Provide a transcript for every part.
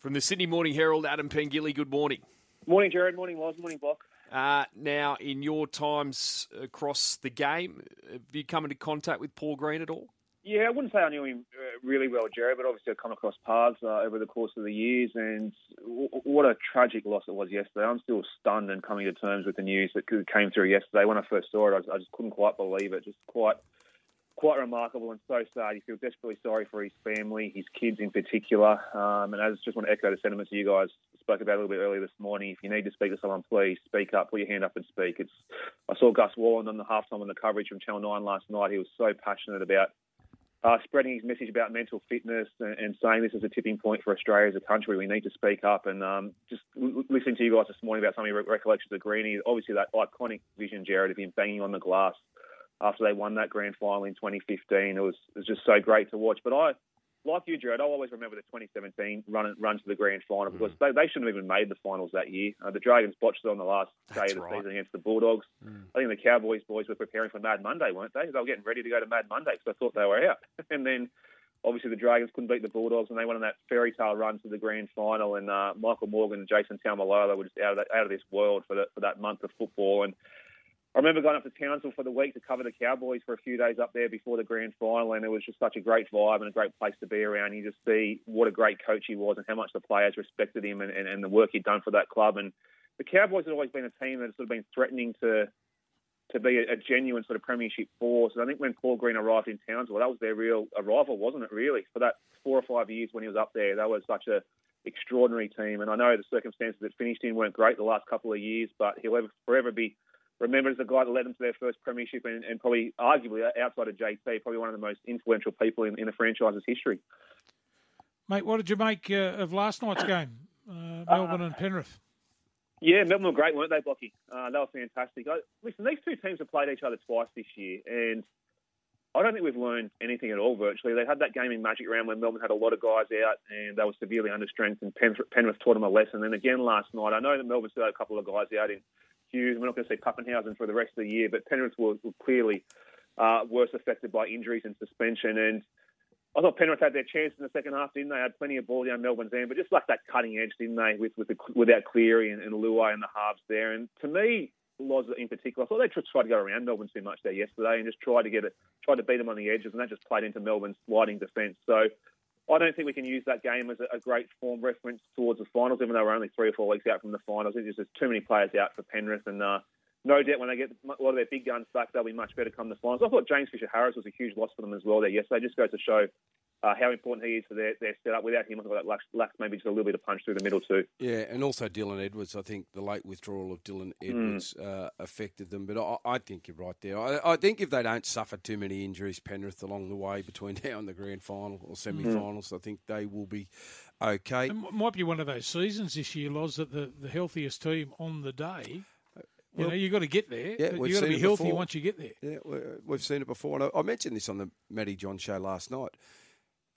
From the Sydney Morning Herald, Adam Pengilly, good morning. Morning, Jared. Morning, Loz. Morning, Block. Uh, now, in your times across the game, have you come into contact with Paul Green at all? Yeah, I wouldn't say I knew him uh, really well, Jared, but obviously I've come across paths uh, over the course of the years, and w- what a tragic loss it was yesterday. I'm still stunned and coming to terms with the news that came through yesterday. When I first saw it, I, I just couldn't quite believe it. Just quite quite remarkable and so sad. You feel desperately sorry for his family, his kids in particular. Um, and I just want to echo the sentiments you guys spoke about a little bit earlier this morning. If you need to speak to someone, please speak up, put your hand up and speak. It's I saw Gus Worland on the halftime on the coverage from Channel 9 last night. He was so passionate about uh, spreading his message about mental fitness and, and, saying this is a tipping point for Australia as a country. We need to speak up. And um, just l- listening to you guys this morning about some of your recollections of Greeny, obviously that iconic vision, Jared, of him banging on the glass after they won that grand final in 2015. It was it was just so great to watch. But I, like you, Jared, I always remember the 2017 run run to the grand final mm. because they, they shouldn't have even made the finals that year. Uh, the Dragons botched it on the last day That's of the right. season against the Bulldogs. Mm. I think the Cowboys boys were preparing for Mad Monday, weren't they? They were getting ready to go to Mad Monday because I thought they were out. and then obviously the Dragons couldn't beat the Bulldogs and they went on that fairy tale run to the grand final. And uh, Michael Morgan and Jason Taumalolo were just out of, that, out of this world for, the, for that month of football. And I remember going up to Townsville for the week to cover the Cowboys for a few days up there before the grand final, and it was just such a great vibe and a great place to be around. You just see what a great coach he was and how much the players respected him and, and, and the work he'd done for that club. And the Cowboys had always been a team that had sort of been threatening to to be a, a genuine sort of premiership force. And I think when Paul Green arrived in Townsville, that was their real arrival, wasn't it? Really, for that four or five years when he was up there, that was such a extraordinary team. And I know the circumstances that finished in weren't great the last couple of years, but he'll ever, forever be remembered as the guy that led them to their first premiership and, and probably arguably outside of JT, probably one of the most influential people in, in the franchise's history. Mate, what did you make uh, of last night's game, uh, Melbourne uh, and Penrith? Yeah, Melbourne were great, weren't they, Blocky? Uh, they were fantastic. I, listen, these two teams have played each other twice this year, and I don't think we've learned anything at all virtually. They had that game in Magic Round when Melbourne had a lot of guys out and they were severely understrength, and Penrith, Penrith taught them a lesson. And again last night, I know that Melbourne still had a couple of guys out in Hughes. We're not going to see Papenhuyzen for the rest of the year, but Penrith were, were clearly uh, worse affected by injuries and suspension. And I thought Penrith had their chance in the second half, didn't they? Had plenty of ball down Melbourne's end, but just like that cutting edge, didn't they? With with the, without Cleary and, and Luai and the halves there. And to me, Loz in particular, I thought they tried to go around Melbourne too much there yesterday and just tried to get it, tried to beat them on the edges, and that just played into Melbourne's sliding defence. So I don't think we can use that game as a, a, great form reference towards the finals, even though we're only three or four weeks out from the finals. There's too many players out for Penrith, and uh, no doubt when they get a lot of their big guns back, they'll be much better come the finals. I thought James Fisher Harris was a huge loss for them as well there yesterday. Just goes to show uh, how important he is for their, their setup. Without him, I thought that lacks, lacks maybe just a little bit of punch through the middle too. Yeah, and also Dylan Edwards. I think the late withdrawal of Dylan Edwards mm. uh, affected them. But I, I, think you're right there. I, I, think if they don't suffer too many injuries, Penrith along the way between now and the grand final or semi-finals, mm. I think they will be okay. It might be one of those seasons this year, Loz, that the, the healthiest team on the day you know, you've got to get there. Yeah, you've got to be healthy before. once you get there. Yeah, we've seen it before. And I mentioned this on the Matty Johns show last night.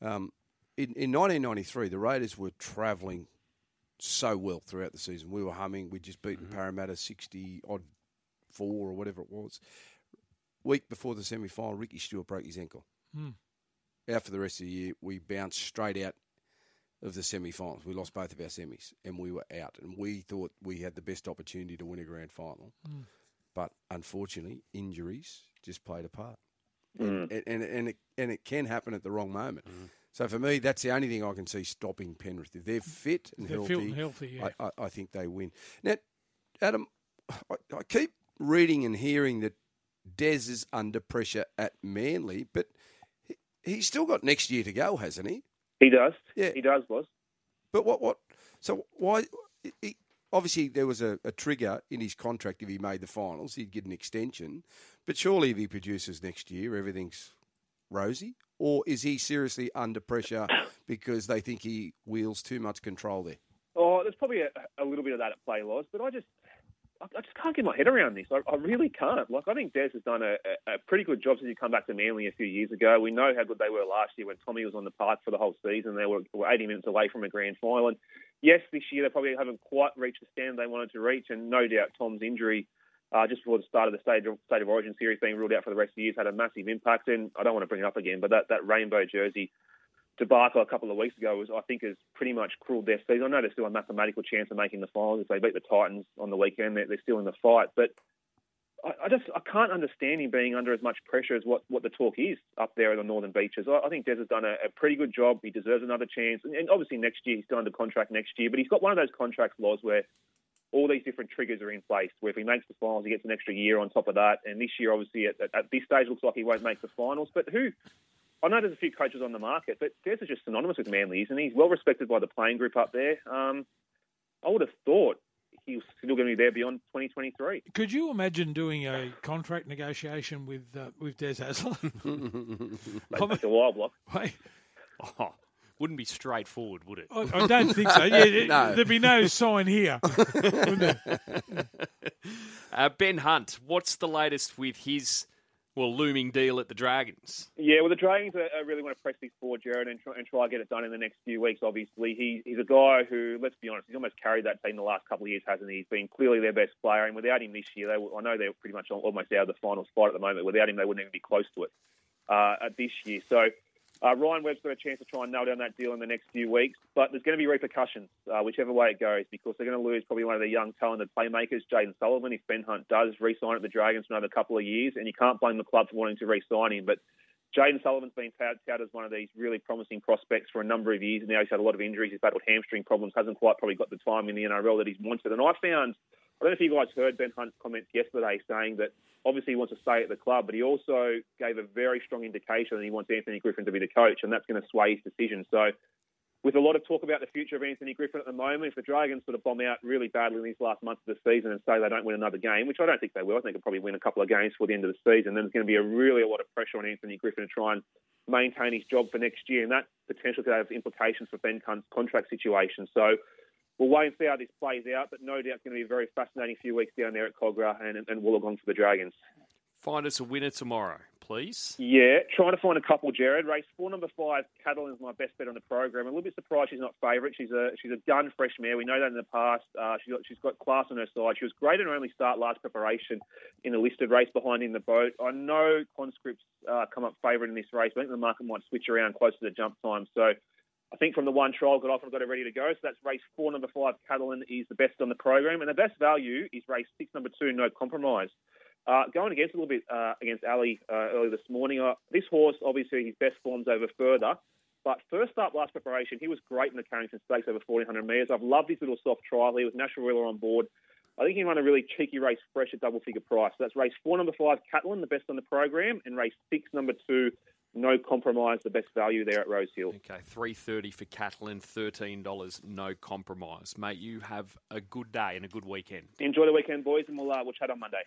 Um, in, in 1993, the Raiders were travelling so well throughout the season. We were humming. We'd just beaten mm-hmm. Parramatta 60 odd four or whatever it was. Week before the semi final, Ricky Stewart broke his ankle. Mm. Out for the rest of the year, we bounced straight out of the semi finals. We lost both of our semis and we were out. And we thought we had the best opportunity to win a grand final. Mm. But unfortunately, injuries just played a part. Mm. And, and, and, it, and it can happen at the wrong moment. Mm. So for me, that's the only thing I can see stopping Penrith. If they're fit and they're healthy, and healthy yeah. I, I, I, think they win. Now, Adam, I, I keep reading and hearing that Des is under pressure at Manly, but he, he's still got next year to go, hasn't he? He does. Yeah, he does, boss. But what? What? So why? He, obviously, there was a, a, trigger in his contract. If he made the finals, he'd get an extension. But surely, if he produces next year, everything's rosy or is he seriously under pressure because they think he wields too much control there? Oh, there's probably a, a little bit of that at play, Loz. but I just I just can't get my head around this. I, I really can't. Like, I think Des has done a, a, pretty good job since he come back to Manly a few years ago. We know how good they were last year when Tommy was on the park for the whole season. They were, were 80 minutes away from a grand final. And yes, this year they probably haven't quite reached the standard they wanted to reach. And no doubt Tom's injury uh, just before the start of the state of, state of origin series being ruled out for the rest of the years had a massive impact. And I don't want to bring it up again, but that, that rainbow jersey debacle a couple of weeks ago was, I think, has pretty much cruelled their season. I know there's still a mathematical chance of making the finals if they beat the Titans on the weekend. They're, they're still in the fight, but I, just I can't understand him being under as much pressure as what, what the talk is up there in the Northern Beaches. I, I think Des has done a, a, pretty good job. He deserves another chance, and, and, obviously next year he's still under contract next year. But he's got one of those contracts Loz where all these different triggers are in place. Where if he makes the finals, he gets an extra year on top of that. And this year, obviously, at, at this stage, looks like he won't make the finals. But who? I know there's a few coaches on the market, but Des is just synonymous with Manly, isn't he? He's well respected by the playing group up there. Um, I would have thought he's still going to be there beyond 2023. Could you imagine doing a contract negotiation with uh, with Des Hasler? That's a wild block. Wait. Oh, wouldn't be straightforward, would it? I, I don't think so. Yeah, no. There'd be no sign here. uh, ben Hunt, what's the latest with his well, looming deal at the Dragons. Yeah, well, the Dragons are really want to press this forward, Jared, and try, and try get it done in the next few weeks. Obviously, he, he's a guy who, let's be honest, he's almost carried that team the last couple of years, hasn't he? He's been clearly their best player, and without him this year, they, I know they're pretty much almost out of the final spot at the moment. Without him, they wouldn't even be close to it uh, this year. So uh, Ryan Webb's got a chance to try and nail down that deal in the next few weeks, but there's going to be repercussions, uh, whichever way it goes, because they're going to lose probably one of their young, talented playmakers, Jayden Sullivan, if Ben Hunt does re-sign at the Dragons for another couple of years, and you can't blame the club for wanting to re-sign him. But Jayden Sullivan's been touted as one of these really promising prospects for a number of years, and now he's had a lot of injuries. He's battled hamstring problems, hasn't quite probably got the time in the NRL that he's wanted. And I found I don't know if you guys heard Ben Hunt's comments yesterday saying that obviously he wants to stay at the club, but he also gave a very strong indication that he wants Anthony Griffin to be the coach, and that's going to sway his decision. So, with a lot of talk about the future of Anthony Griffin at the moment, if the Dragons sort of bomb out really badly in these last months of the season and say they don't win another game, which I don't think they will, I think they'll probably win a couple of games for the end of the season, then there's going to be a really a lot of pressure on Anthony Griffin to try and maintain his job for next year, and that potentially could have implications for Ben Hunt's contract situation. So we'll wait and see how this plays out, but no doubt it's going to be a very fascinating few weeks down there at Kogarah and, and Wollongong for the Dragons. Find us a winner tomorrow, please. Yeah, trying to find a couple, Jared. Race four, number five, Catalan is my best bet on the program. A little bit surprised she's not favourite. She's a she's a gun fresh mare. We know that in the past. Uh, she's got she's got class on her side. She was great in her only start last preparation in a listed race behind in the boat. I know conscripts uh, come up favourite in this race. I think the market might switch around closer to the jump time. So I think from the one trial got off and got it ready to go. So that's race four, number five, Catalan is the best on the program. And the best value is race six, number two, No Compromise. Uh, going against a little bit uh, against Ali uh, early this morning. Uh, this horse, obviously, his best form's over further. But first up, last preparation, he was great in the Carrington Stakes over 1,400 metres. I've loved his little soft trial here with Nash Rawiller on board. I think he run a really cheeky race fresh at double figure price. So that's race four, number five, Catalan, the best on the program, and race six, number two, no compromise, the best value there at Rosehill. Okay, three thirty for Catalan, thirteen dollars, no compromise. Mate, you have a good day and a good weekend. Enjoy the weekend, boys, and we'll uh, we'll chat on Monday.